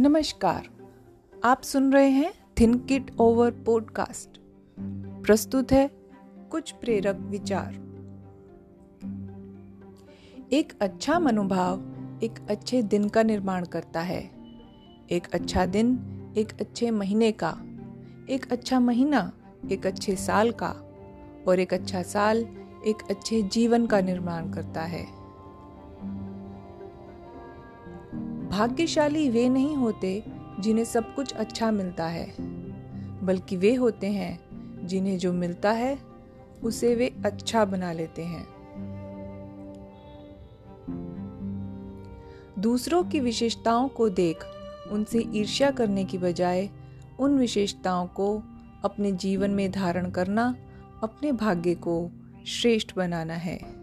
नमस्कार। आप सुन रहे हैं थिंक इट ओवर पॉडकास्ट। प्रस्तुत है कुछ प्रेरक विचार। एक अच्छा मनोभाव एक अच्छे दिन का निर्माण करता है। एक अच्छा दिन एक अच्छे महीने का। एक अच्छा महीना एक अच्छे साल का। और एक अच्छा साल एक अच्छे जीवन का निर्माण करता है। भाग्यशाली वे नहीं होते जिन्हें सब कुछ अच्छा मिलता है, बल्कि वे होते हैं जिन्हें जो मिलता है, उसे वे अच्छा बना लेते हैं। दूसरों की विशेषताओं को देख, उनसे ईर्ष्या करने की बजाय, उन विशेषताओं को अपने जीवन में धारण करना अपने भाग्य को श्रेष्ठ बनाना है।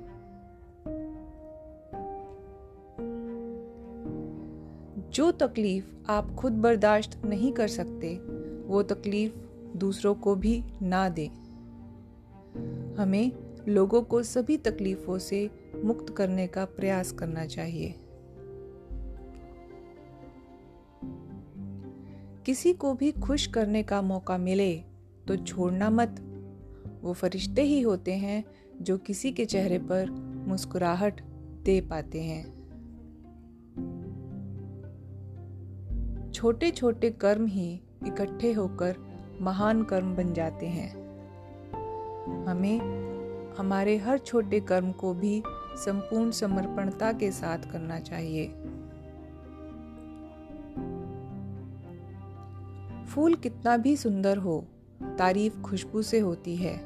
जो तकलीफ़ आप खुद बर्दाश्त नहीं कर सकते, वो तकलीफ़ दूसरों को भी ना दें। हमें लोगों को सभी तकलीफों से मुक्त करने का प्रयास करना चाहिए। किसी को भी खुश करने का मौका मिले तो छोड़ना मत। वो फरिश्ते ही होते हैं जो किसी के चेहरे पर मुस्कुराहट दे पाते हैं। छोटे छोटे कर्म ही इकट्ठे होकर महान कर्म बन जाते हैं। हमें हमारे हर छोटे कर्म को भी संपूर्ण समर्पणता के साथ करना चाहिए। फूल कितना भी सुंदर हो, तारीफ़ खुशबू से होती है।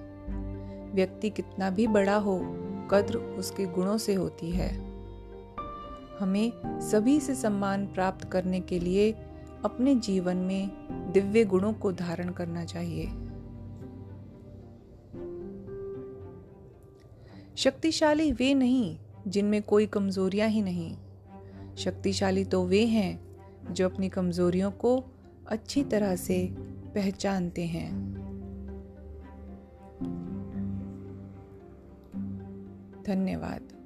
व्यक्ति कितना भी बड़ा हो, कद्र उसके गुणों से होती है। हमें सभी से सम्मान प्राप्त करने के लिए अपने जीवन में दिव्य गुणों को धारण करना चाहिए। शक्तिशाली वे नहीं, जिनमें कोई कमजोरियाँ ही नहीं। शक्तिशाली तो वे हैं, जो अपनी कमजोरियों को अच्छी तरह से पहचानते हैं। धन्यवाद।